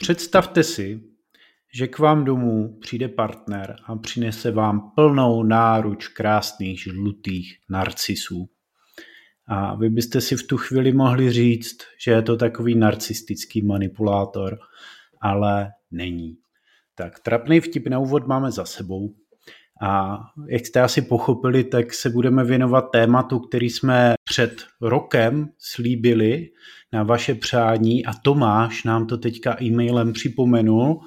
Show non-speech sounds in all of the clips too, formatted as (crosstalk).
Představte si, že k vám domů přijde partner a přinese vám plnou náruč krásných žlutých narcisů. A vy byste si v tu chvíli mohli říct, že je to takový narcistický manipulátor, ale není. Tak trapný vtip na úvod máme za sebou. A jak jste asi pochopili, tak se budeme věnovat tématu, který jsme před rokem slíbili na vaše přání a Tomáš nám to teďka e-mailem připomenul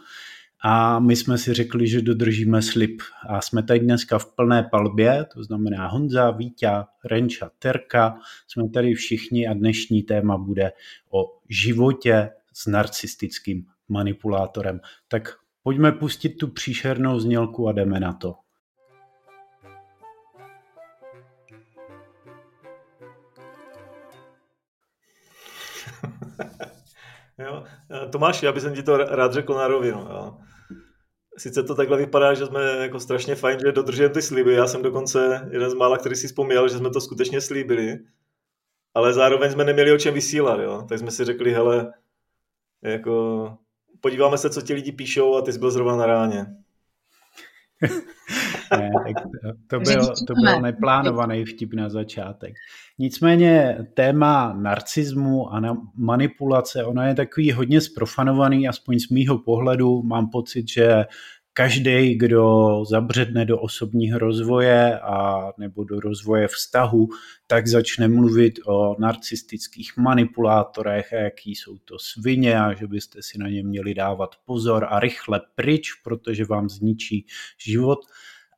a my jsme si řekli, že dodržíme slib. A jsme tady dneska v plné palbě, to znamená Honza, Vítě, Renča, Terka, jsme tady všichni a dnešní téma bude o životě s narcistickým manipulátorem. Tak pojďme pustit tu příšernou znělku a jdeme na to. Jo. Tomáš, já bych ti to rád řekl na rovinu. Jo. Sice to takhle vypadá, že jsme jako strašně fajn, že dodržujeme ty sliby. Já jsem dokonce jeden z mála, který si vzpomněl, že jsme to skutečně slíbili. Ale zároveň jsme neměli o čem vysílat, jo. Tak jsme si řekli, hele, jako podíváme se, co ti lidi píšou a ty jsi byl zrovna na ráně. (laughs) ne, tak to, to, byl, to byl neplánovaný vtip na začátek. Nicméně téma narcismu a manipulace, ono je takový hodně sprofanovaný, aspoň z mýho pohledu mám pocit, že každý, kdo zabředne do osobního rozvoje a nebo do rozvoje vztahu, tak začne mluvit o narcistických manipulátorech a jaký jsou to svině a že byste si na ně měli dávat pozor a rychle pryč, protože vám zničí život.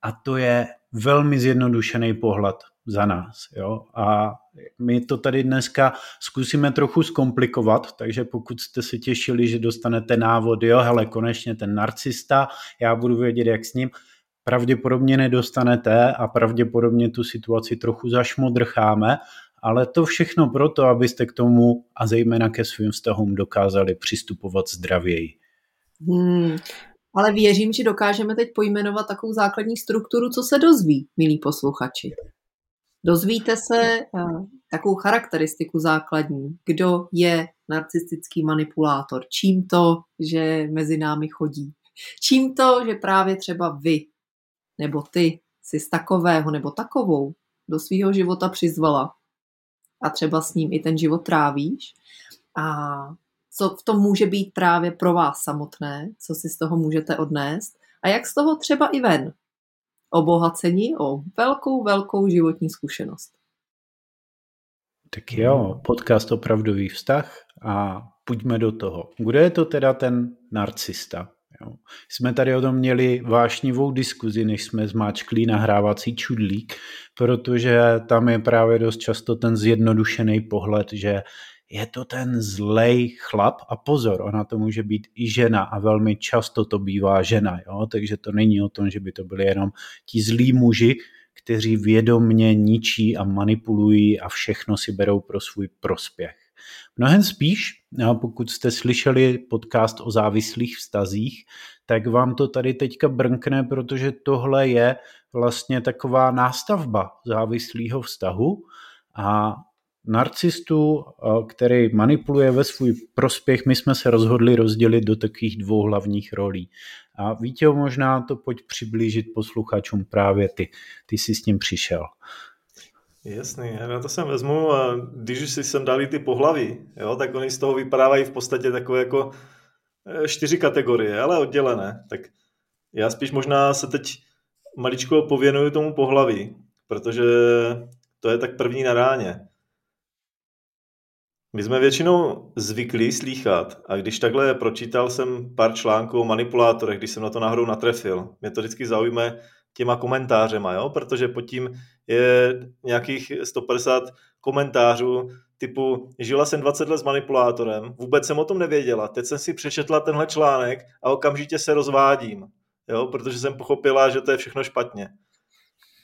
A to je velmi zjednodušený pohled za nás. Jo? A my to tady dneska zkusíme trochu zkomplikovat, takže pokud jste se těšili, že dostanete návod, jo, hele, konečně ten narcista, já budu vědět, jak s ním, pravděpodobně nedostanete a pravděpodobně tu situaci trochu zašmodrcháme, ale to všechno proto, abyste k tomu a zejména ke svým vztahům dokázali přistupovat zdravěji. Hmm, ale věřím, že dokážeme teď pojmenovat takovou základní strukturu, co se dozví, milí posluchači. Dozvíte se eh, takovou charakteristiku základní, kdo je narcistický manipulátor, čím to, že mezi námi chodí, čím to, že právě třeba vy nebo ty si z takového nebo takovou do svého života přizvala? A třeba s ním i ten život trávíš? A co v tom může být právě pro vás samotné, co si z toho můžete odnést? A jak z toho třeba i ven, obohacení o velkou, velkou životní zkušenost. Tak jo, podcast Opravdový vztah a pojďme do toho. Kdo je to teda ten narcista? Jo. Jsme tady o tom měli vášnivou diskuzi, než jsme zmáčkli nahrávací čudlík, protože tam je právě dost často ten zjednodušený pohled, že je to ten zlej chlap a pozor, ona to může být i žena a velmi často to bývá žena, jo? takže to není o tom, že by to byli jenom ti zlí muži, kteří vědomně ničí a manipulují a všechno si berou pro svůj prospěch. Mnohem spíš, pokud jste slyšeli podcast o závislých vztazích, tak vám to tady teďka brnkne, protože tohle je vlastně taková nástavba závislého vztahu a narcistu, který manipuluje ve svůj prospěch, my jsme se rozhodli rozdělit do takových dvou hlavních rolí. A Vítě, možná to pojď přiblížit posluchačům právě ty. Ty jsi s ním přišel. Jasný, já to sem vezmu a když si sem dali ty pohlaví, jo, tak oni z toho vypadávají v podstatě takové jako e, čtyři kategorie, ale oddělené. Tak já spíš možná se teď maličko pověnuju tomu pohlaví, protože to je tak první na ráně. My jsme většinou zvyklí slýchat a když takhle pročítal jsem pár článků o manipulátorech, když jsem na to náhodou natrefil, mě to vždycky zaujme těma komentářema, jo? protože pod tím je nějakých 150 komentářů typu žila jsem 20 let s manipulátorem, vůbec jsem o tom nevěděla, teď jsem si přečetla tenhle článek a okamžitě se rozvádím, jo? protože jsem pochopila, že to je všechno špatně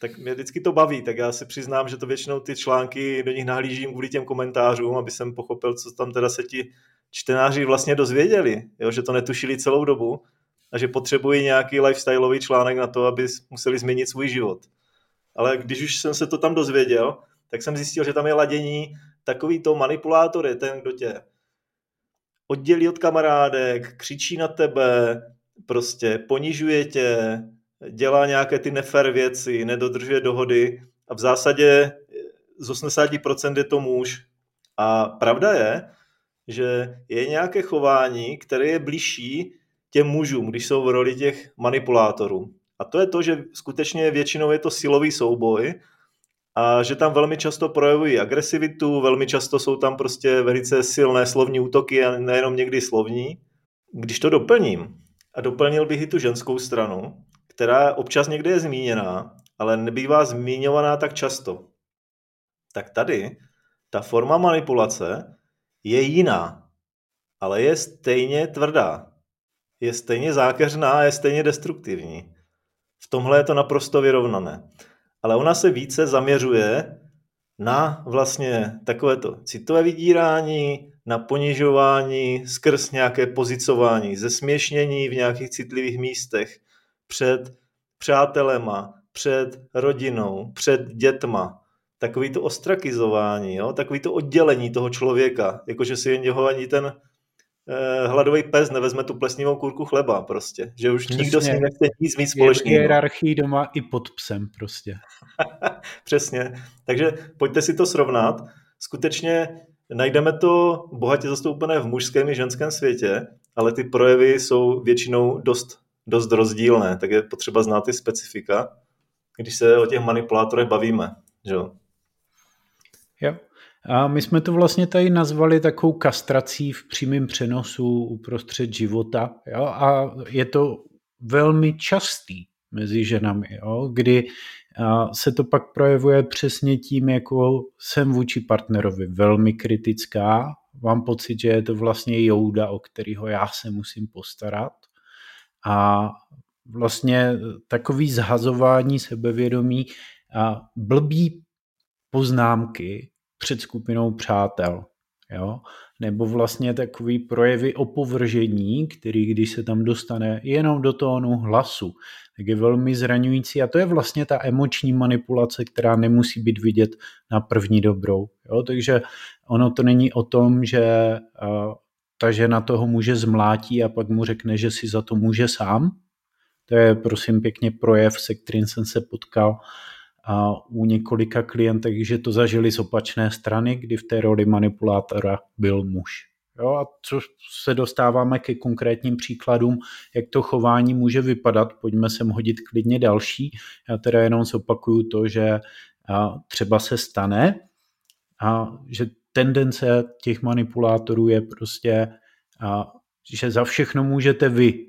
tak mě vždycky to baví, tak já si přiznám, že to většinou ty články do nich nahlížím kvůli těm komentářům, aby jsem pochopil, co tam teda se ti čtenáři vlastně dozvěděli, jo, že to netušili celou dobu a že potřebují nějaký lifestyleový článek na to, aby museli změnit svůj život. Ale když už jsem se to tam dozvěděl, tak jsem zjistil, že tam je ladění takový to manipulátor je ten, kdo tě oddělí od kamarádek, křičí na tebe, prostě ponižuje tě, dělá nějaké ty nefer věci, nedodržuje dohody a v zásadě z 80% je to muž. A pravda je, že je nějaké chování, které je blížší těm mužům, když jsou v roli těch manipulátorů. A to je to, že skutečně většinou je to silový souboj a že tam velmi často projevují agresivitu, velmi často jsou tam prostě velice silné slovní útoky a nejenom někdy slovní. Když to doplním, a doplnil bych i tu ženskou stranu, která občas někde je zmíněná, ale nebývá zmiňovaná tak často. Tak tady ta forma manipulace je jiná, ale je stejně tvrdá. Je stejně zákeřná a je stejně destruktivní. V tomhle je to naprosto vyrovnané. Ale ona se více zaměřuje na vlastně takovéto citové vydírání, na ponižování skrz nějaké pozicování, zesměšnění v nějakých citlivých místech před přátelema, před rodinou, před dětma. Takový to ostrakizování, jo? takový to oddělení toho člověka, jakože si něho ani ten eh, hladový pes nevezme tu plesnivou kurku chleba prostě, že už Přesně. nikdo si nechce nic mít společného. hierarchii doma i pod psem prostě. (laughs) Přesně, takže pojďte si to srovnat. Skutečně najdeme to bohatě zastoupené v mužském i ženském světě, ale ty projevy jsou většinou dost, dost rozdílné, tak je potřeba znát ty specifika, když se o těch manipulátorech bavíme. Že? Jo. A my jsme to vlastně tady nazvali takovou kastrací v přímém přenosu uprostřed života. Jo? A je to velmi častý mezi ženami, jo? kdy se to pak projevuje přesně tím, jako jsem vůči partnerovi velmi kritická, mám pocit, že je to vlastně Jouda, o kterého já se musím postarat a vlastně takový zhazování sebevědomí a blbý poznámky před skupinou přátel. Jo? Nebo vlastně takový projevy opovržení, který když se tam dostane jenom do tónu hlasu, tak je velmi zraňující a to je vlastně ta emoční manipulace, která nemusí být vidět na první dobrou. Jo? Takže ono to není o tom, že uh, ta žena toho muže zmlátí a pak mu řekne, že si za to může sám. To je prosím pěkně projev, se kterým jsem se potkal a u několika klientek, že to zažili z opačné strany, kdy v té roli manipulátora byl muž. Jo, a co se dostáváme ke konkrétním příkladům, jak to chování může vypadat. Pojďme sem hodit klidně další. Já teda jenom zopakuju to, že třeba se stane, a že tendence těch manipulátorů je prostě, a, že za všechno můžete vy,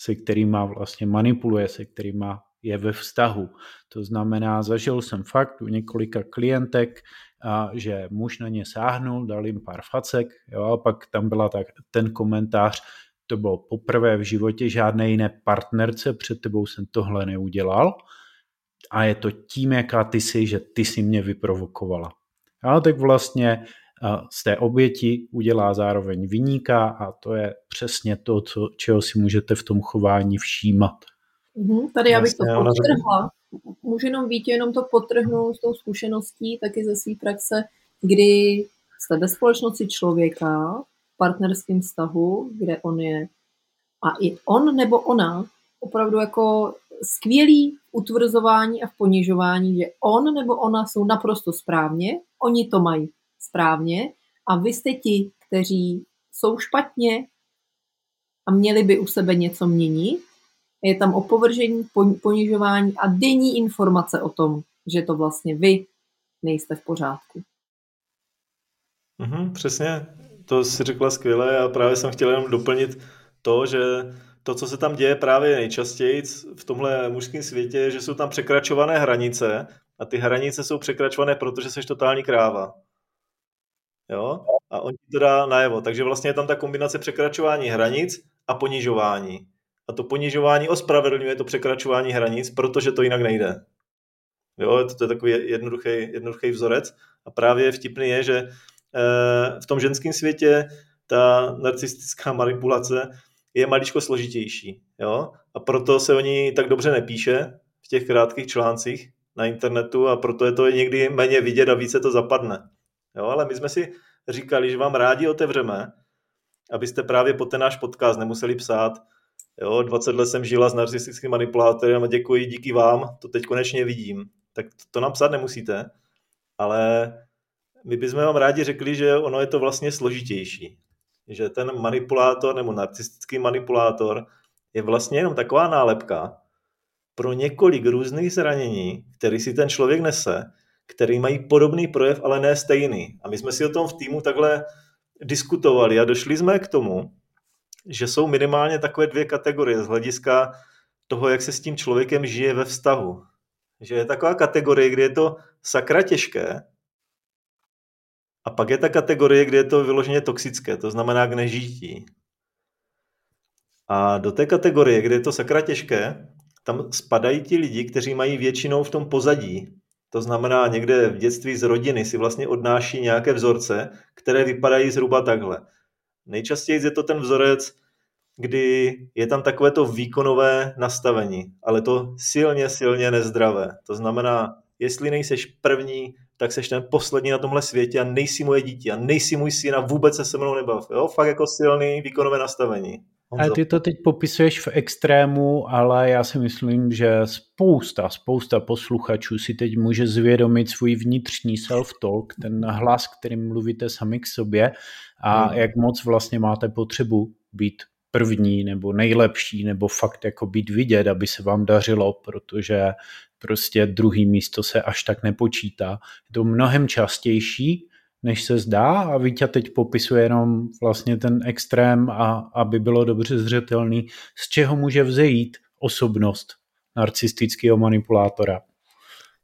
se kterýma vlastně manipuluje, se kterýma je ve vztahu. To znamená, zažil jsem fakt u několika klientek, a že muž na ně sáhnul, dal jim pár facek, jo, a pak tam byla tak, ten komentář, to bylo poprvé v životě žádné jiné partnerce, před tebou jsem tohle neudělal a je to tím, jaká ty jsi, že ty si mě vyprovokovala. A tak vlastně z té oběti udělá zároveň vyníka a to je přesně to, co, čeho si můžete v tom chování všímat. Mm-hmm, tady já bych to potrhla. Můžu jenom víc, jenom to potrhnout s tou zkušeností, taky ze své praxe, kdy jste ve společnosti člověka, v partnerském vztahu, kde on je a i on nebo ona opravdu jako skvělý utvrzování a v ponižování, že on nebo ona jsou naprosto správně, oni to mají správně a vy jste ti, kteří jsou špatně a měli by u sebe něco měnit je tam opovržení, ponižování a denní informace o tom, že to vlastně vy nejste v pořádku. Mm-hmm, přesně, to si řekla skvěle a právě jsem chtěl jenom doplnit to, že to, co se tam děje právě nejčastěji v tomhle mužském světě, že jsou tam překračované hranice a ty hranice jsou překračované, protože jsi totální kráva. Jo? A on to dá najevo. Takže vlastně je tam ta kombinace překračování hranic a ponižování. A to ponižování ospravedlňuje to překračování hranic, protože to jinak nejde. Jo, to, to je takový jednoduchý, jednoduchý vzorec. A právě vtipný je, že eh, v tom ženském světě ta narcistická manipulace je maličko složitější. Jo? A proto se o ní tak dobře nepíše v těch krátkých článcích na internetu a proto je to někdy méně vidět a více to zapadne. Jo? Ale my jsme si říkali, že vám rádi otevřeme abyste právě po ten náš podcast nemuseli psát, jo, 20 let jsem žila s narcistickým manipulátorem a děkuji, díky vám, to teď konečně vidím. Tak to, to nám psát nemusíte, ale my bychom vám rádi řekli, že ono je to vlastně složitější. Že ten manipulátor nebo narcistický manipulátor je vlastně jenom taková nálepka pro několik různých zranění, který si ten člověk nese, který mají podobný projev, ale ne stejný. A my jsme si o tom v týmu takhle diskutovali a došli jsme k tomu, že jsou minimálně takové dvě kategorie z hlediska toho, jak se s tím člověkem žije ve vztahu. Že je taková kategorie, kdy je to sakra těžké a pak je ta kategorie, kde je to vyloženě toxické, to znamená k nežití. A do té kategorie, kde je to sakra těžké, tam spadají ti lidi, kteří mají většinou v tom pozadí. To znamená, někde v dětství z rodiny si vlastně odnáší nějaké vzorce, které vypadají zhruba takhle. Nejčastěji je to ten vzorec, kdy je tam takové to výkonové nastavení, ale to silně, silně nezdravé. To znamená, jestli nejseš první, tak seš ten poslední na tomhle světě a nejsi moje dítě a nejsi můj syn a vůbec se se mnou nebav. Jo? Fakt jako silný výkonové nastavení. A ty to teď popisuješ v extrému, ale já si myslím, že spousta, spousta posluchačů si teď může zvědomit svůj vnitřní self-talk, ten hlas, kterým mluvíte sami k sobě a hmm. jak moc vlastně máte potřebu být první nebo nejlepší nebo fakt jako být vidět, aby se vám dařilo, protože prostě druhý místo se až tak nepočítá. Je to mnohem častější, než se zdá a Vítě teď popisuje jenom vlastně ten extrém a aby bylo dobře zřetelný, z čeho může vzejít osobnost narcistického manipulátora.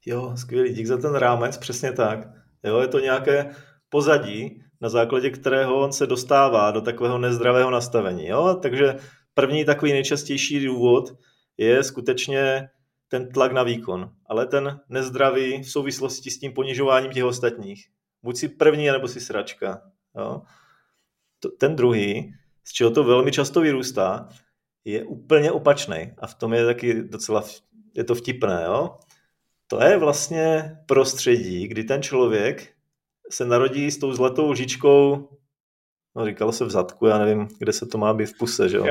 Jo, skvělý, dík za ten rámec, přesně tak. Jo, je to nějaké pozadí, na základě kterého on se dostává do takového nezdravého nastavení. Jo? Takže první takový nejčastější důvod je skutečně ten tlak na výkon, ale ten nezdravý v souvislosti s tím ponižováním těch ostatních. Buď si první, nebo si sračka. Jo? Ten druhý, z čeho to velmi často vyrůstá, je úplně opačný. A v tom je taky docela je to vtipné. Jo? To je vlastně prostředí, kdy ten člověk se narodí s tou zlatou lžičkou, no říkalo se v zadku, já nevím, kde se to má být v puse, že jo?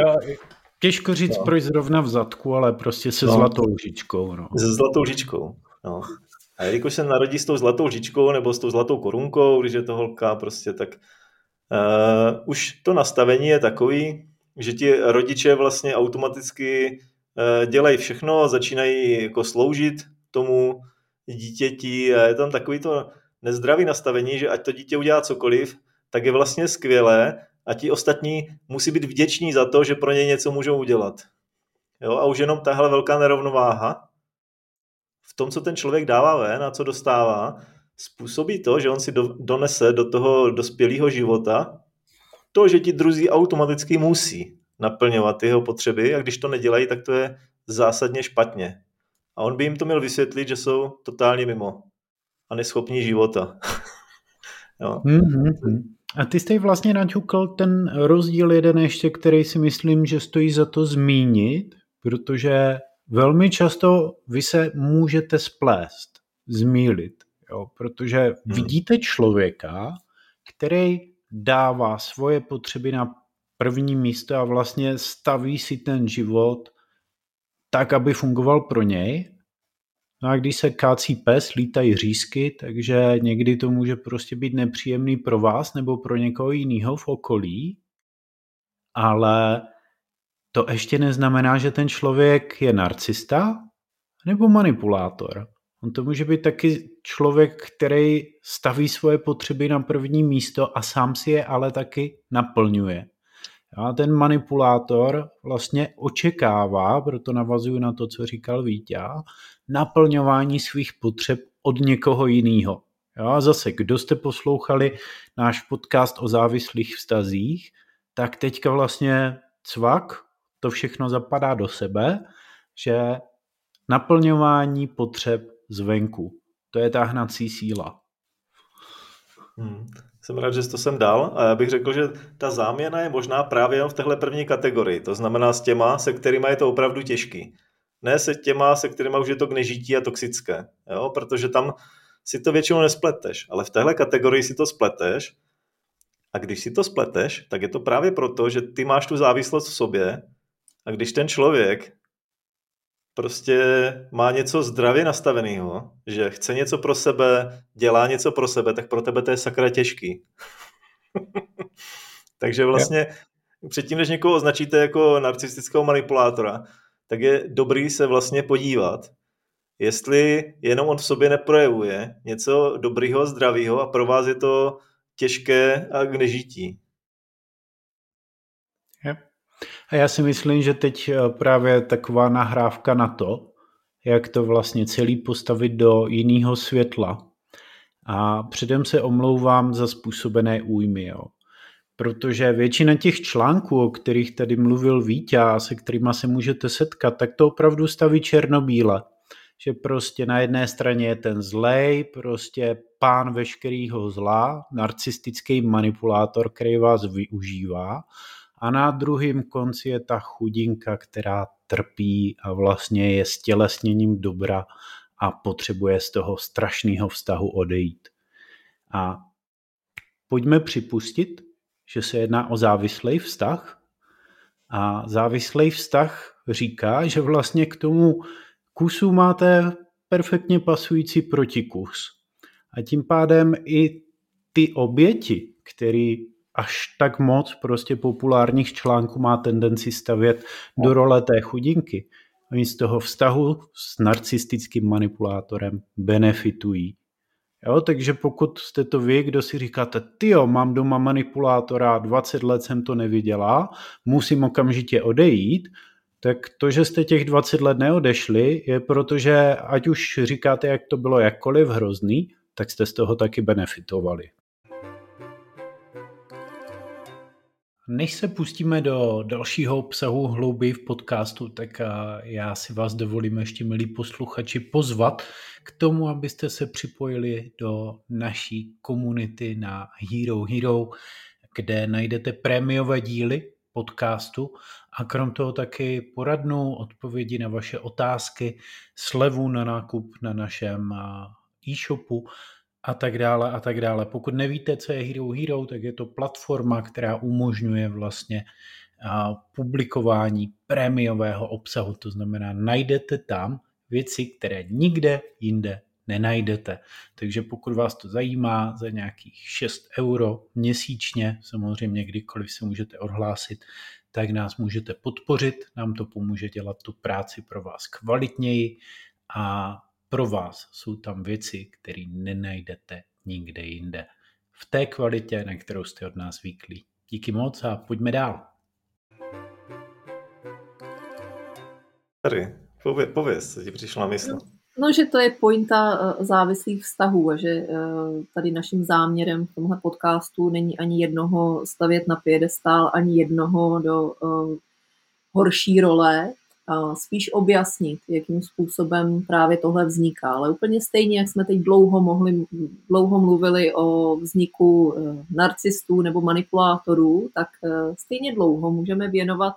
Těžko říct, no. proč zrovna v zadku, ale prostě se no. zlatou lžičkou. No. Se zlatou lžičkou, no. A jelikož se narodí s tou zlatou lžičkou nebo s tou zlatou korunkou, když je to holka, prostě tak uh, už to nastavení je takový, že ti rodiče vlastně automaticky uh, dělají všechno a začínají jako sloužit tomu dítěti a je tam takový to nezdravý nastavení, že ať to dítě udělá cokoliv, tak je vlastně skvělé a ti ostatní musí být vděční za to, že pro ně něco můžou udělat. Jo? A už jenom tahle velká nerovnováha v tom, co ten člověk dává ven a co dostává, způsobí to, že on si do, donese do toho dospělého života to, že ti druzí automaticky musí naplňovat jeho potřeby a když to nedělají, tak to je zásadně špatně. A on by jim to měl vysvětlit, že jsou totálně mimo a neschopní života. (laughs) jo. Mm-hmm. A ty jste vlastně naťukl ten rozdíl jeden ještě, který si myslím, že stojí za to zmínit, protože velmi často vy se můžete splést, zmílit, jo? protože hmm. vidíte člověka, který dává svoje potřeby na první místo a vlastně staví si ten život tak, aby fungoval pro něj No a když se kácí pes, lítají řízky, takže někdy to může prostě být nepříjemný pro vás nebo pro někoho jiného v okolí, ale to ještě neznamená, že ten člověk je narcista nebo manipulátor. On to může být taky člověk, který staví svoje potřeby na první místo a sám si je ale taky naplňuje. A ten manipulátor vlastně očekává, proto navazuju na to, co říkal Vítě, naplňování svých potřeb od někoho jiného. A zase, kdo jste poslouchali náš podcast o závislých vztazích, tak teďka vlastně cvak, to všechno zapadá do sebe, že naplňování potřeb zvenku, to je ta hnací síla. Hmm. Jsem rád, že jsi to sem dal a já bych řekl, že ta záměna je možná právě v téhle první kategorii, to znamená s těma, se kterými je to opravdu těžký ne se těma, se kterými už je to k nežití a toxické, jo? protože tam si to většinou nespleteš, ale v téhle kategorii si to spleteš A když si to spleteš, tak je to právě proto, že ty máš tu závislost v sobě a když ten člověk prostě má něco zdravě nastaveného, že chce něco pro sebe, dělá něco pro sebe, tak pro tebe to je sakra těžký. (laughs) Takže vlastně předtím, než někoho označíte jako narcistického manipulátora, tak je dobrý se vlastně podívat, jestli jenom on v sobě neprojevuje něco dobrýho, zdravého a pro vás je to těžké a k nežití. A já si myslím, že teď eh, právě taková nahrávka na to, jak to vlastně celý postavit do jiného světla. A předem se omlouvám za způsobené újmy, jo. Protože většina těch článků, o kterých tady mluvil Vítě a se kterými se můžete setkat, tak to opravdu staví černobíle. Že prostě na jedné straně je ten zlej, prostě pán veškerého zla, narcistický manipulátor, který vás využívá a na druhém konci je ta chudinka, která trpí a vlastně je stělesněním dobra a potřebuje z toho strašného vztahu odejít. A pojďme připustit, že se jedná o závislý vztah a závislý vztah říká, že vlastně k tomu kusu máte perfektně pasující protikus. A tím pádem i ty oběti, který až tak moc prostě populárních článků má tendenci stavět do role té chudinky. Oni z toho vztahu s narcistickým manipulátorem benefitují. Jo, takže pokud jste to vy, kdo si říkáte, jo, mám doma manipulátora, 20 let jsem to neviděla, musím okamžitě odejít, tak to, že jste těch 20 let neodešli, je proto, že ať už říkáte, jak to bylo jakkoliv hrozný, tak jste z toho taky benefitovali. Než se pustíme do dalšího obsahu hlouběji v podcastu, tak já si vás dovolím ještě, milí posluchači, pozvat k tomu, abyste se připojili do naší komunity na Hero Hero, kde najdete prémiové díly podcastu a krom toho taky poradnou odpovědi na vaše otázky, slevu na nákup na našem e-shopu a tak dále a tak dále. Pokud nevíte, co je Hero Hero, tak je to platforma, která umožňuje vlastně publikování prémiového obsahu. To znamená, najdete tam věci, které nikde jinde nenajdete. Takže pokud vás to zajímá, za nějakých 6 euro měsíčně, samozřejmě kdykoliv se můžete odhlásit, tak nás můžete podpořit, nám to pomůže dělat tu práci pro vás kvalitněji a pro vás jsou tam věci, které nenajdete nikde jinde. V té kvalitě, na kterou jste od nás zvyklí. Díky moc a pojďme dál. Tady, pověz, co ti přišlo na mysl. No, že to je pointa eh, závislých vztahů a že eh, tady naším záměrem v tomhle podcastu není ani jednoho stavět na piedestál, ani jednoho do eh, horší role, spíš objasnit, jakým způsobem právě tohle vzniká. Ale úplně stejně, jak jsme teď dlouho, mohli, dlouho mluvili o vzniku eh, narcistů nebo manipulátorů, tak eh, stejně dlouho můžeme věnovat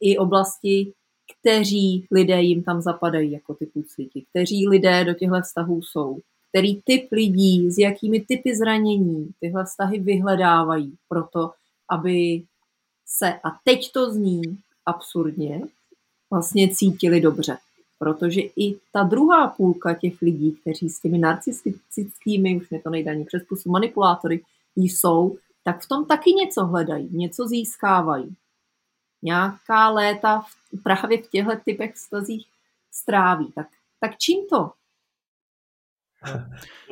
i oblasti, kteří lidé jim tam zapadají jako ty puclíky, kteří lidé do těchto vztahů jsou, který typ lidí, s jakými typy zranění tyhle vztahy vyhledávají proto, aby se, a teď to zní absurdně, vlastně cítili dobře. Protože i ta druhá půlka těch lidí, kteří s těmi narcistickými, už mě to nejde ani přes pusu, manipulátory jsou, tak v tom taky něco hledají, něco získávají. Nějaká léta v, právě v těchto typech vztazích stráví. Tak, tak čím to?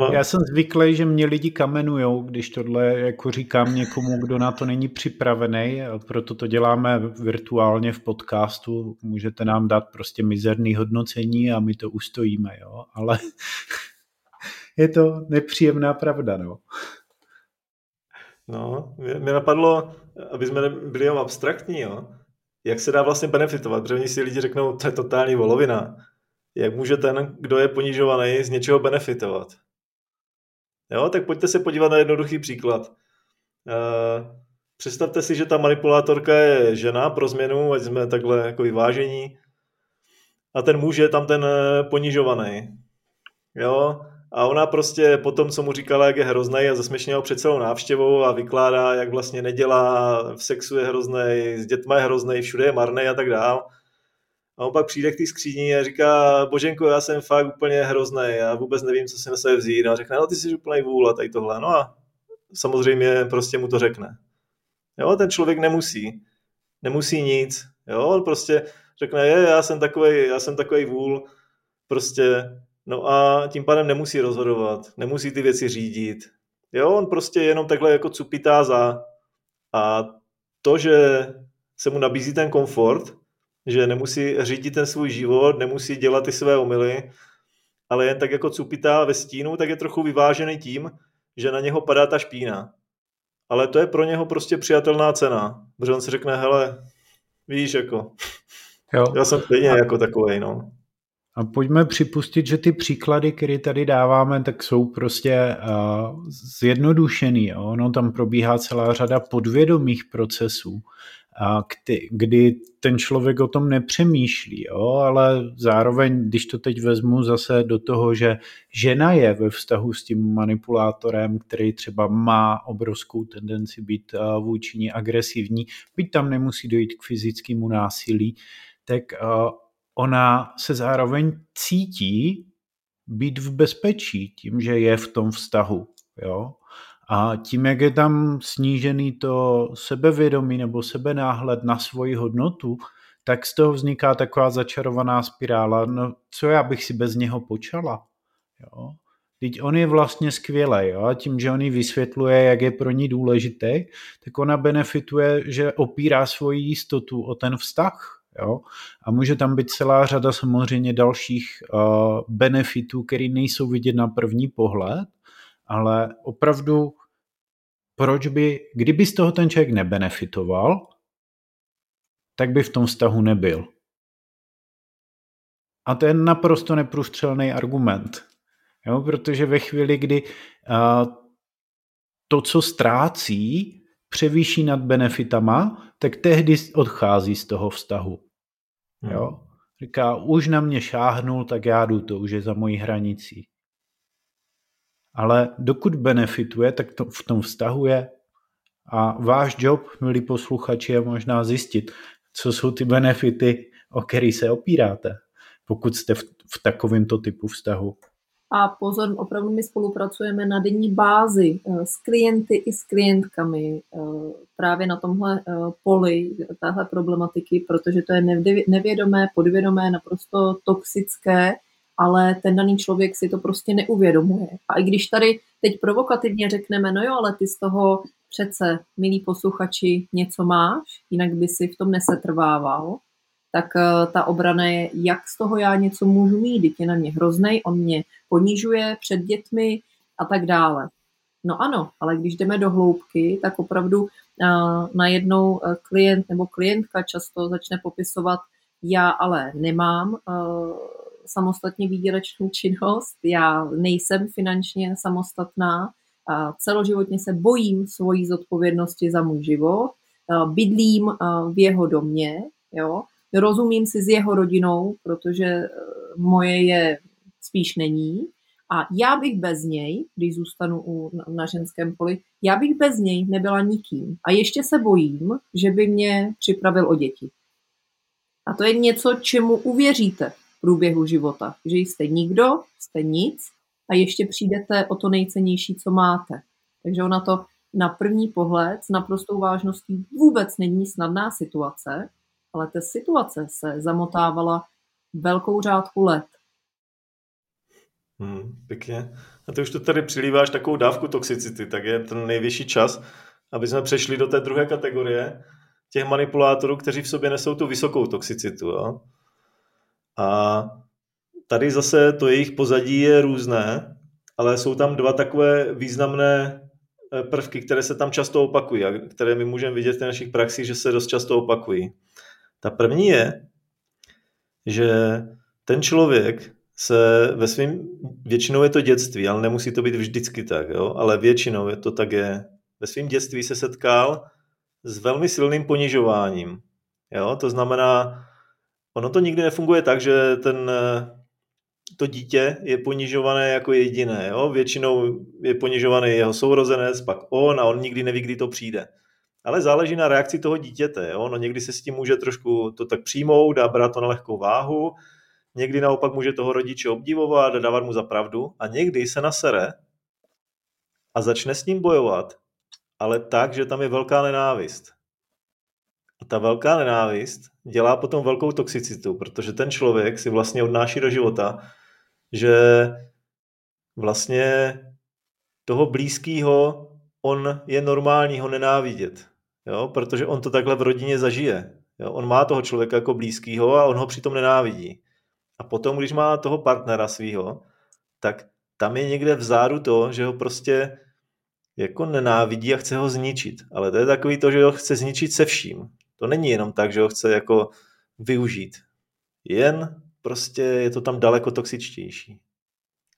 No. Já jsem zvyklý, že mě lidi kamenujou, když tohle jako říkám někomu, kdo na to není připravený, proto to děláme virtuálně v podcastu. Můžete nám dát prostě mizerný hodnocení a my to ustojíme, jo? ale (laughs) je to nepříjemná pravda. No. No, mě napadlo, aby jsme byli abstraktní, jo? jak se dá vlastně benefitovat, protože oni si lidi řeknou, to je totální volovina jak může ten, kdo je ponižovaný, z něčeho benefitovat. Jo, tak pojďte se podívat na jednoduchý příklad. Uh, představte si, že ta manipulátorka je žena pro změnu, ať jsme takhle jako vyvážení. A ten muž je tam ten eh, ponižovaný. Jo, A ona prostě po tom, co mu říkala, jak je hrozný a zasměšně ho před celou návštěvou a vykládá, jak vlastně nedělá, v sexu je hrozný, s dětma je hrozný, všude je marný a tak dál. A on pak přijde k té skříni a říká, Boženko, já jsem fakt úplně hrozný, já vůbec nevím, co si na sebe vzít. A řekne, no ty jsi úplný vůl a tady tohle. No a samozřejmě prostě mu to řekne. Jo, ten člověk nemusí. Nemusí nic. Jo, on prostě řekne, je, já jsem takový, já jsem takový vůl, prostě, no a tím pádem nemusí rozhodovat, nemusí ty věci řídit. Jo, on prostě jenom takhle jako cupitá za a to, že se mu nabízí ten komfort, že nemusí řídit ten svůj život, nemusí dělat ty své omily, ale jen tak jako cupitá ve stínu, tak je trochu vyvážený tím, že na něho padá ta špína. Ale to je pro něho prostě přijatelná cena, protože on si řekne, hele, víš, jako, jo. já jsem stejně a, jako takovej, no. A pojďme připustit, že ty příklady, které tady dáváme, tak jsou prostě uh, zjednodušený. Jo? Ono tam probíhá celá řada podvědomých procesů kdy ten člověk o tom nepřemýšlí, jo? ale zároveň, když to teď vezmu zase do toho, že žena je ve vztahu s tím manipulátorem, který třeba má obrovskou tendenci být vůči ní agresivní, byť tam nemusí dojít k fyzickému násilí, tak ona se zároveň cítí být v bezpečí tím, že je v tom vztahu. Jo? A tím, jak je tam snížený to sebevědomí nebo sebenáhled na svoji hodnotu, tak z toho vzniká taková začarovaná spirála. No, co já bych si bez něho počala? Jo? Teď on je vlastně skvělý jo? a tím, že on jí vysvětluje, jak je pro ní důležitý, tak ona benefituje, že opírá svoji jistotu o ten vztah. Jo? A může tam být celá řada samozřejmě dalších uh, benefitů, které nejsou vidět na první pohled, ale opravdu proč by, kdyby z toho ten člověk nebenefitoval, tak by v tom vztahu nebyl. A to je naprosto neprůstřelný argument. Jo, protože ve chvíli, kdy uh, to, co ztrácí, převýší nad benefitama, tak tehdy odchází z toho vztahu. Jo? Hmm. Říká, už na mě šáhnul, tak já jdu, to už je za mojí hranicí ale dokud benefituje, tak to v tom vztahu je. A váš job, milí posluchači, je možná zjistit, co jsou ty benefity, o který se opíráte, pokud jste v, v takovémto typu vztahu. A pozor, opravdu my spolupracujeme na denní bázi eh, s klienty i s klientkami eh, právě na tomhle eh, poli téhle problematiky, protože to je nevědomé, podvědomé, naprosto toxické ale ten daný člověk si to prostě neuvědomuje. A i když tady teď provokativně řekneme, no jo, ale ty z toho přece, milí posluchači, něco máš, jinak by si v tom nesetrvával, tak eh, ta obrana je, jak z toho já něco můžu mít, teď je na mě hroznej, on mě ponižuje před dětmi a tak dále. No ano, ale když jdeme do hloubky, tak opravdu eh, najednou eh, klient nebo klientka často začne popisovat, já ale nemám samostatně výdělečnou činnost, já nejsem finančně samostatná, celoživotně se bojím svojí zodpovědnosti za můj život, bydlím v jeho domě, jo, rozumím si s jeho rodinou, protože e, moje je spíš není, a já bych bez něj, když zůstanu u, na ženském poli, já bych bez něj nebyla nikým. A ještě se bojím, že by mě připravil o děti. A to je něco, čemu uvěříte průběhu života. Že jste nikdo, jste nic a ještě přijdete o to nejcennější, co máte. Takže ona to na první pohled s naprostou vážností vůbec není snadná situace, ale ta situace se zamotávala velkou řádku let. Hmm, pěkně. A ty už to tady přilíváš takovou dávku toxicity, tak je ten nejvyšší čas, aby jsme přešli do té druhé kategorie těch manipulátorů, kteří v sobě nesou tu vysokou toxicitu. Jo? A tady zase to jejich pozadí je různé, ale jsou tam dva takové významné eh, prvky, které se tam často opakují a které my můžeme vidět v našich praxích, že se dost často opakují. Ta první je, že ten člověk se ve svém, většinou je to dětství, ale nemusí to být vždycky tak, jo? ale většinou je to tak je. Ve svém dětství se setkal s velmi silným ponižováním. Jo? To znamená, ono to nikdy nefunguje tak, že ten, to dítě je ponižované jako jediné. Jo? Většinou je ponižovaný jeho sourozenec, pak on a on nikdy neví, kdy to přijde. Ale záleží na reakci toho dítěte. Jo? No někdy se s tím může trošku to tak přijmout a brát to na lehkou váhu, někdy naopak může toho rodiče obdivovat a dávat mu za pravdu a někdy se nasere a začne s ním bojovat, ale tak, že tam je velká nenávist. A ta velká nenávist dělá potom velkou toxicitu, protože ten člověk si vlastně odnáší do života, že vlastně toho blízkého on je normální ho nenávidět, jo? protože on to takhle v rodině zažije. Jo? On má toho člověka jako blízkého a on ho přitom nenávidí. A potom, když má toho partnera svého, tak tam je někde vzadu to, že ho prostě jako nenávidí a chce ho zničit. Ale to je takový to, že ho chce zničit se vším. To není jenom tak, že ho chce jako využít. Jen prostě je to tam daleko toxičtější.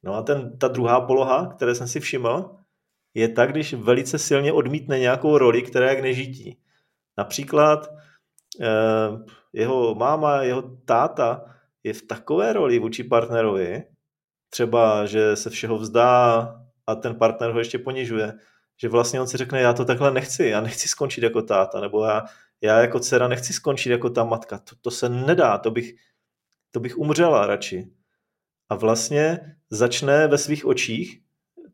No a ten, ta druhá poloha, které jsem si všiml, je tak, když velice silně odmítne nějakou roli, která je k nežití. Například eh, jeho máma, jeho táta je v takové roli vůči partnerovi, třeba, že se všeho vzdá a ten partner ho ještě ponižuje, že vlastně on si řekne, já to takhle nechci, já nechci skončit jako táta, nebo já, já jako dcera nechci skončit jako ta matka, to, to se nedá, to bych, to bych umřela radši. A vlastně začne ve svých očích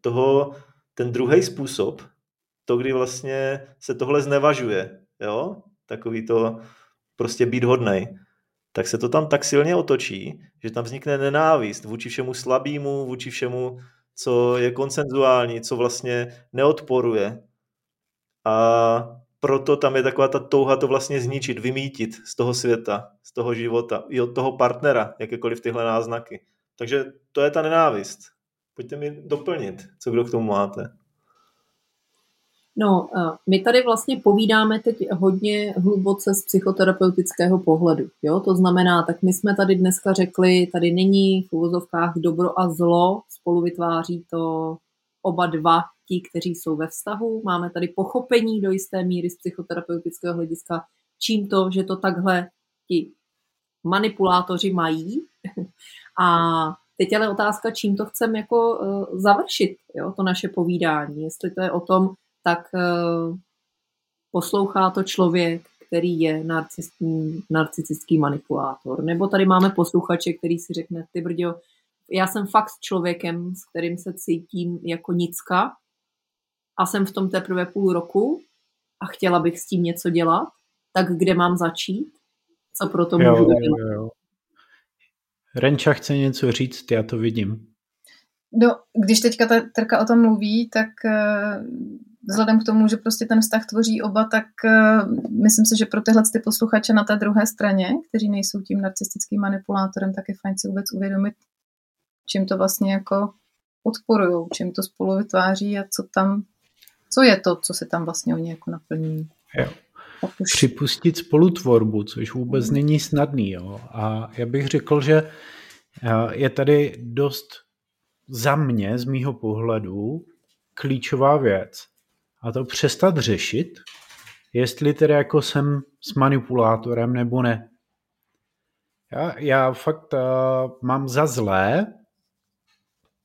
toho, ten druhý způsob, to, kdy vlastně se tohle znevažuje, jo, takový to prostě být hodnej, tak se to tam tak silně otočí, že tam vznikne nenávist vůči všemu slabému, vůči všemu, co je konsenzuální, co vlastně neodporuje. A proto tam je taková ta touha to vlastně zničit, vymítit z toho světa, z toho života, i od toho partnera, jakékoliv tyhle náznaky. Takže to je ta nenávist. Pojďte mi doplnit, co kdo k tomu máte. No, my tady vlastně povídáme teď hodně hluboce z psychoterapeutického pohledu. Jo? To znamená, tak my jsme tady dneska řekli, tady není v uvozovkách dobro a zlo, spolu vytváří to oba dva ti, kteří jsou ve vztahu. Máme tady pochopení do jisté míry z psychoterapeutického hlediska, čím to, že to takhle ti manipulátoři mají. (laughs) A teď ale otázka, čím to chceme jako uh, završit, jo, to naše povídání. Jestli to je o tom, tak uh, poslouchá to člověk, který je narcistický manipulátor. Nebo tady máme posluchače, který si řekne, ty brďo, já jsem fakt člověkem, s kterým se cítím jako nicka a jsem v tom teprve půl roku a chtěla bych s tím něco dělat, tak kde mám začít? Co pro to můžu? Jo, jo. Renča chce něco říct, já to vidím. No, když teďka ta Terka o tom mluví, tak uh, vzhledem k tomu, že prostě ten vztah tvoří oba, tak uh, myslím si, že pro tyhle ty posluchače na té druhé straně, kteří nejsou tím narcistickým manipulátorem, tak je fajn si vůbec uvědomit, čím to vlastně jako odporují, čím to spolu vytváří a co tam, co je to, co se tam vlastně oni jako naplní. Jo. Už... Připustit spolutvorbu, což vůbec hmm. není snadný. Jo. A já bych řekl, že eh, je tady dost za mě, z mýho pohledu, klíčová věc. A to přestat řešit, jestli tedy jako jsem s manipulátorem nebo ne. Já, já fakt uh, mám za zlé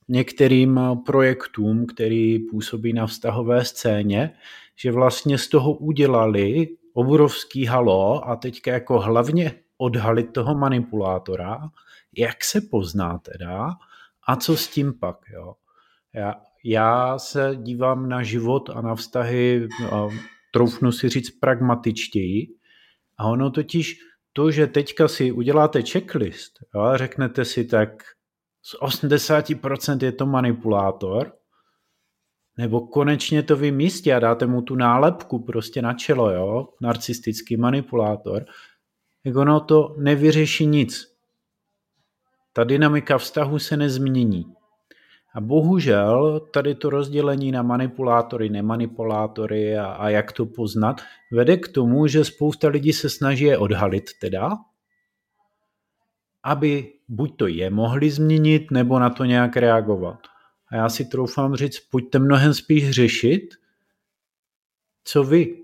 některým projektům, který působí na vztahové scéně, že vlastně z toho udělali obrovský halo a teďka jako hlavně odhalit toho manipulátora, jak se pozná teda a co s tím pak, jo. Já, já se dívám na život a na vztahy, a troufnu si říct pragmatičtěji a ono totiž to, že teďka si uděláte checklist a řeknete si tak z 80% je to manipulátor, nebo konečně to vymístí a dáte mu tu nálepku prostě na čelo, jo, narcistický manipulátor, tak ono to nevyřeší nic. Ta dynamika vztahu se nezmění. A bohužel tady to rozdělení na manipulátory, nemanipulátory a, a jak to poznat, vede k tomu, že spousta lidí se snaží je odhalit teda, aby buď to je mohli změnit, nebo na to nějak reagovat. A já si troufám říct, pojďte mnohem spíš řešit, co vy.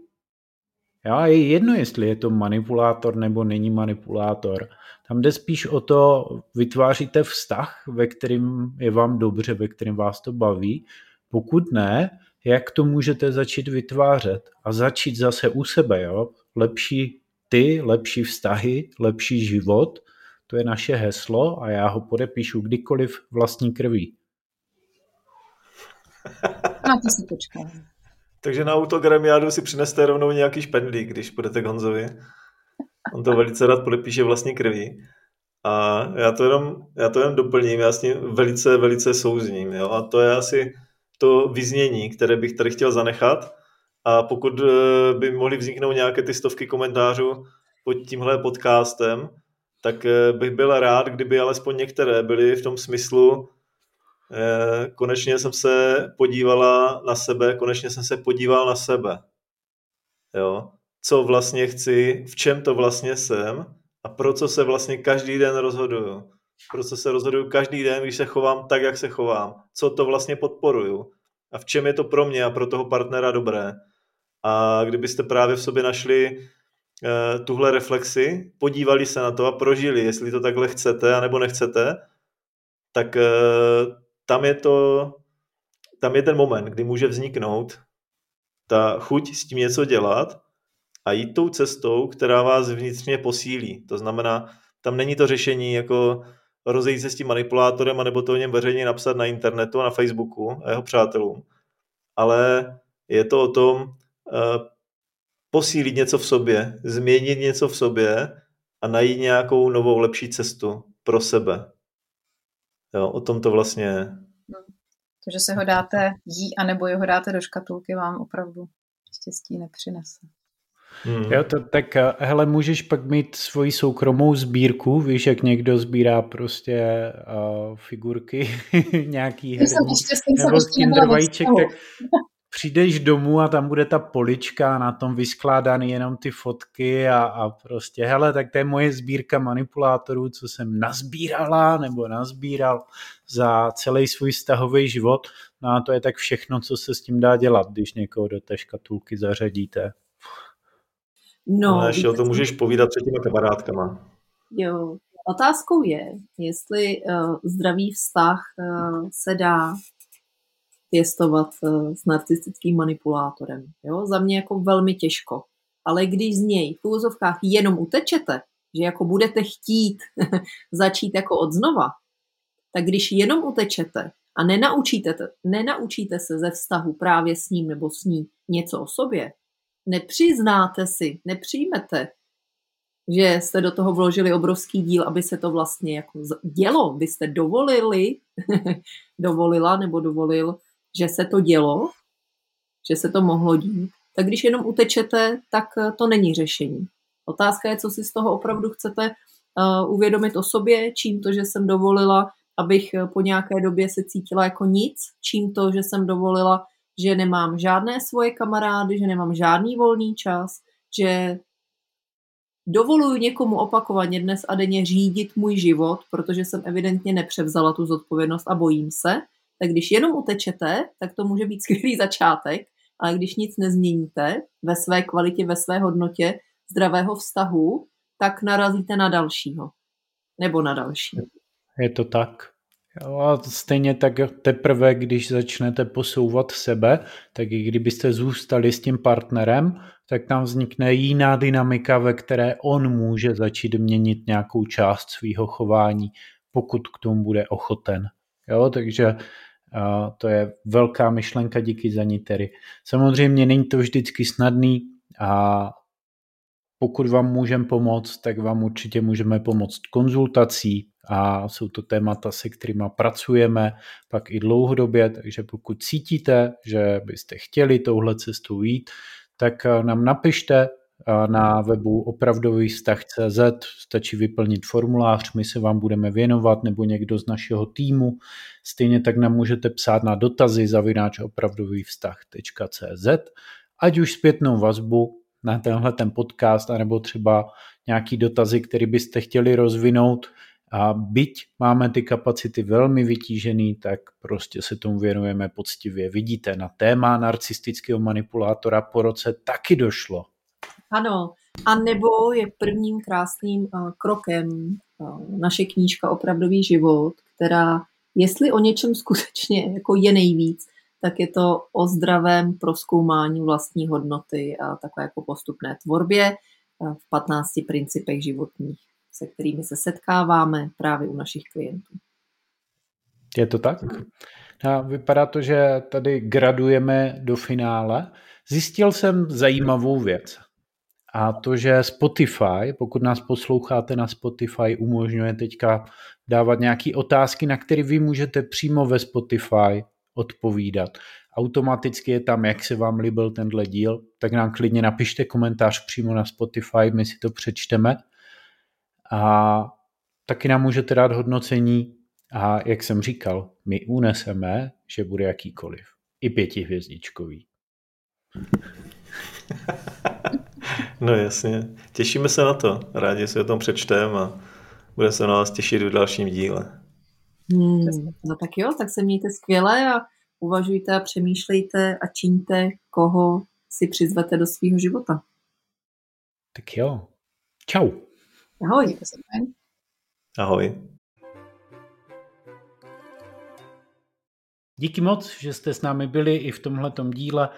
Já je jedno, jestli je to manipulátor nebo není manipulátor. Tam jde spíš o to, vytváříte vztah, ve kterým je vám dobře, ve kterém vás to baví. Pokud ne, jak to můžete začít vytvářet a začít zase u sebe. Jo? Lepší ty, lepší vztahy, lepší život, to je naše heslo a já ho podepíšu kdykoliv vlastní krví. (laughs) Na to si počkám. Takže na autogramiádu si přineste rovnou nějaký špendlík, když budete k Honzovi. On to velice rád podepíše vlastní krví. A já to jenom, já to jenom doplním, já s ním velice, velice souzním. Jo? A to je asi to vyznění, které bych tady chtěl zanechat. A pokud eh, by mohly vzniknout nějaké ty stovky komentářů pod tímhle podcastem, tak eh, bych byl rád, kdyby alespoň některé byly v tom smyslu, eh, konečně jsem se podívala na sebe, konečně jsem se podíval na sebe. Jo? Co vlastně chci, v čem to vlastně jsem a pro co se vlastně každý den rozhoduju. Pro co se rozhoduju každý den, když se chovám tak, jak se chovám. Co to vlastně podporuju a v čem je to pro mě a pro toho partnera dobré. A kdybyste právě v sobě našli tuhle reflexi, podívali se na to a prožili, jestli to takhle chcete anebo nechcete, tak eh, tam je to, tam je ten moment, kdy může vzniknout ta chuť s tím něco dělat a jít tou cestou, která vás vnitřně posílí. To znamená, tam není to řešení jako rozejít se s tím manipulátorem anebo to o něm veřejně napsat na internetu a na Facebooku a jeho přátelům. Ale je to o tom eh, posílit něco v sobě, změnit něco v sobě a najít nějakou novou, lepší cestu pro sebe. Jo, o tom to vlastně je. To, že se ho dáte jí, anebo jeho dáte do škatulky, vám opravdu štěstí nepřinese. Hmm. Jo, to, tak eh, hele, můžeš pak mít svoji soukromou sbírku, víš, jak někdo sbírá prostě uh, figurky (laughs) nějaký herní, nebo Kinder vajíček, tak přijdeš domů a tam bude ta polička, na tom vyskládaný jenom ty fotky a, a prostě, hele, tak to je moje sbírka manipulátorů, co jsem nazbírala nebo nazbíral za celý svůj vztahový život. No a to je tak všechno, co se s tím dá dělat, když někoho do té škatulky zařadíte. No, no ještě o to můžeš povídat před těma kamarádkama. Jo, otázkou je, jestli uh, zdravý vztah uh, se dá pěstovat eh, s narcistickým manipulátorem. Jo? Za mě jako velmi těžko. Ale když z něj v úvozovkách jenom utečete, že jako budete chtít (laughs) začít jako od znova, tak když jenom utečete a nenaučíte, nenaučíte se ze vztahu právě s ním nebo s ní něco o sobě, nepřiznáte si, nepřijmete, že jste do toho vložili obrovský díl, aby se to vlastně jako dělo. Vy jste dovolili, (laughs) dovolila nebo dovolil že se to dělo, že se to mohlo dít, tak když jenom utečete, tak eh, to není řešení. Otázka je, co si z toho opravdu chcete uh, uvědomit o sobě, čím to, že jsem dovolila, abych eh, po nějaké době se cítila jako nic, čím to, že jsem dovolila, že nemám žádné svoje kamarády, že nemám žádný volný čas, že dovoluju někomu opakovaně dnes a denně řídit můj život, protože jsem evidentně nepřevzala tu zodpovědnost a bojím se, tak když jenom utečete, tak to může být skvělý začátek, ale když nic nezměníte ve své kvalitě, ve své hodnotě zdravého vztahu, tak narazíte na dalšího. Nebo na další. Je to tak. A stejně tak teprve, když začnete posouvat sebe, tak i kdybyste zůstali s tím partnerem, tak tam vznikne jiná dynamika, ve které on může začít měnit nějakou část svého chování, pokud k tomu bude ochoten. Jo, takže to je velká myšlenka, díky za ní tedy. Samozřejmě není to vždycky snadný a pokud vám můžeme pomoct, tak vám určitě můžeme pomoct konzultací a jsou to témata, se kterými pracujeme pak i dlouhodobě, takže pokud cítíte, že byste chtěli touhle cestou jít, tak nám napište, na webu opravdový vztah.cz stačí vyplnit formulář, my se vám budeme věnovat nebo někdo z našeho týmu. Stejně tak nám můžete psát na dotazy zavináč opravdový vztah.cz ať už zpětnou vazbu na tenhle ten podcast, anebo třeba nějaký dotazy, které byste chtěli rozvinout. A byť máme ty kapacity velmi vytížený, tak prostě se tomu věnujeme poctivě. Vidíte, na téma narcistického manipulátora po roce taky došlo. Ano, a nebo je prvním krásným uh, krokem naše knížka Opravdový život, která, jestli o něčem skutečně jako je nejvíc, tak je to o zdravém proskoumání vlastní hodnoty a takové jako postupné tvorbě v 15 principech životních, se kterými se setkáváme právě u našich klientů. Je to tak? A vypadá to, že tady gradujeme do finále. Zjistil jsem zajímavou věc. A to, že Spotify, pokud nás posloucháte na Spotify, umožňuje teďka dávat nějaké otázky, na které vy můžete přímo ve Spotify odpovídat. Automaticky je tam, jak se vám líbil tenhle díl, tak nám klidně napište komentář přímo na Spotify, my si to přečteme. A taky nám můžete dát hodnocení a jak jsem říkal, my uneseme, že bude jakýkoliv. I pětihvězdičkový. No jasně. Těšíme se na to. Rádi si o tom přečteme a bude se na vás těšit v dalším díle. Hmm, no tak jo, tak se mějte skvěle a uvažujte a přemýšlejte a čiňte, koho si přizvete do svého života. Tak jo. Čau. Ahoj. Ahoj. Díky moc, že jste s námi byli i v tomhletom díle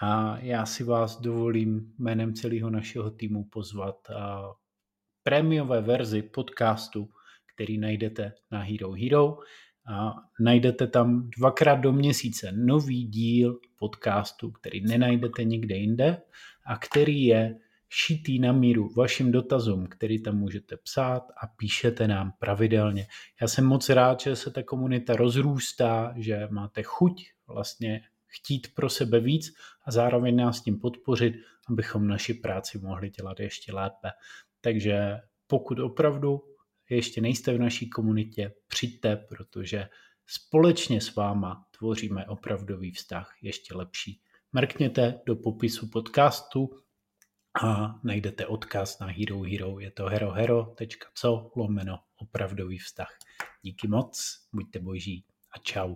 a já si vás dovolím jménem celého našeho týmu pozvat prémiové verzi podcastu, který najdete na Hero Hero. A najdete tam dvakrát do měsíce nový díl podcastu, který nenajdete nikde jinde a který je šitý na míru vašim dotazům, který tam můžete psát a píšete nám pravidelně. Já jsem moc rád, že se ta komunita rozrůstá, že máte chuť vlastně chtít pro sebe víc a zároveň nás tím podpořit, abychom naši práci mohli dělat ještě lépe. Takže pokud opravdu ještě nejste v naší komunitě, přijďte, protože společně s váma tvoříme opravdový vztah ještě lepší. Mrkněte do popisu podcastu a najdete odkaz na Hero Hero. Je to herohero.co lomeno opravdový vztah. Díky moc, buďte boží a čau.